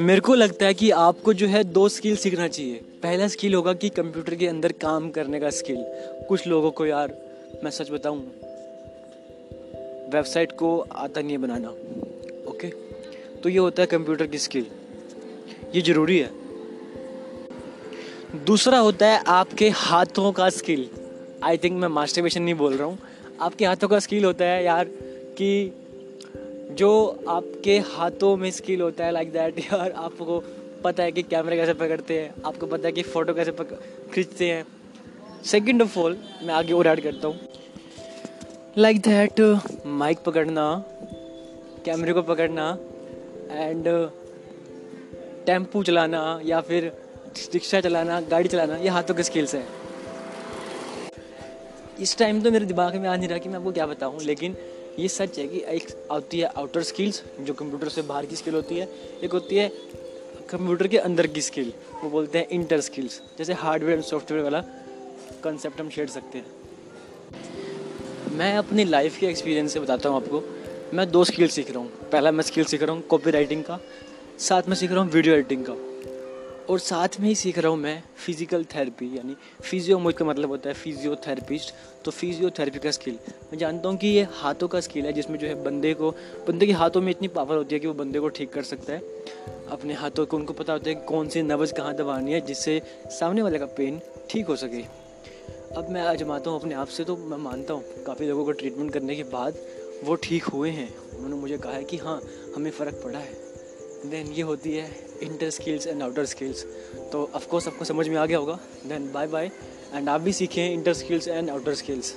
मेरे को लगता है कि आपको जो है दो स्किल सीखना चाहिए। पहला स्किल होगा कि कंप्यूटर के अंदर काम करने का स्किल कुछ लोगों को यार, मैं सच बताऊँ वेबसाइट को आता नहीं बनाना ओके तो ये होता है कंप्यूटर की स्किल ये ज़रूरी है। दूसरा होता है आपके हाथों का स्किल आई थिंक मैं मास्टरबेशन नहीं बोल रहा हूँ। आपके हाथों का स्किल होता है यार कि जो आपके हाथों में स्किल होता है लाइक दैट यार आपको पता है कि कैमरे कैसे पकड़ते हैं, आपको पता है कि फ़ोटो कैसे खींचते हैं। सेकेंड ऑफ़ ऑल मैं आगे और ऐड करता हूँ। लाइक दैट माइक पकड़ना कैमरे को पकड़ना एंड टेंपू चलाना, या फिर रिक्शा चलाना, गाड़ी चलाना, ये हाथों के स्किल्स हैं। इस टाइम तो मेरे दिमाग में आ नहीं रहा कि मैं आपको क्या बताऊँ, लेकिन ये सच है कि एक आती है आउटर स्किल्स जो कंप्यूटर से बाहर की स्किल होती है। एक होती है कंप्यूटर के अंदर की स्किल वो बोलते हैं इंटर स्किल्स जैसे हार्डवेयर एंड सॉफ्टवेयर वाला कंसेप्ट हम शेयर सकते हैं। मैं अपनी लाइफ के एक्सपीरियंस से बताता हूँ आपको। मैं दो स्किल सीख रहा हूँ। पहला मैं स्किल सीख रहा हूँ कॉपी राइटिंग का, साथ में सीख रहा हूँ वीडियो एडिटिंग का। और साथ में ही सीख रहा हूँ मैं फ़िज़िकल थेरेपी यानी फिजियो मुझ का मतलब होता है फिजियोथेरेपिस्ट तो फिजियोथेरेपी का स्किल मैं जानता हूँ कि ये हाथों का स्किल है, जिसमें जो है बंदे को, बंदे के हाथों में इतनी पावर होती है कि वो बंदे को ठीक कर सकता है। अपने हाथों को, उनको पता होता है कौन सी नब्ज़ कहाँ दबानी है, जिससे सामने वाले का पेन ठीक हो सके। अब मैं आजमाता हूँ, अपने आप से तो मैं मानता हूँ, काफ़ी लोगों को ट्रीटमेंट करने के बाद वो ठीक हुए हैं। उन्होंने मुझे कहा है कि हाँ हमें फ़र्क पड़ा है। देन ये होती है inter skills and outer skills तो ऑफकोर्स आपको समझ में आ गया होगा. देन बाय बाय एंड आप भी सीखें inter skills and outer skills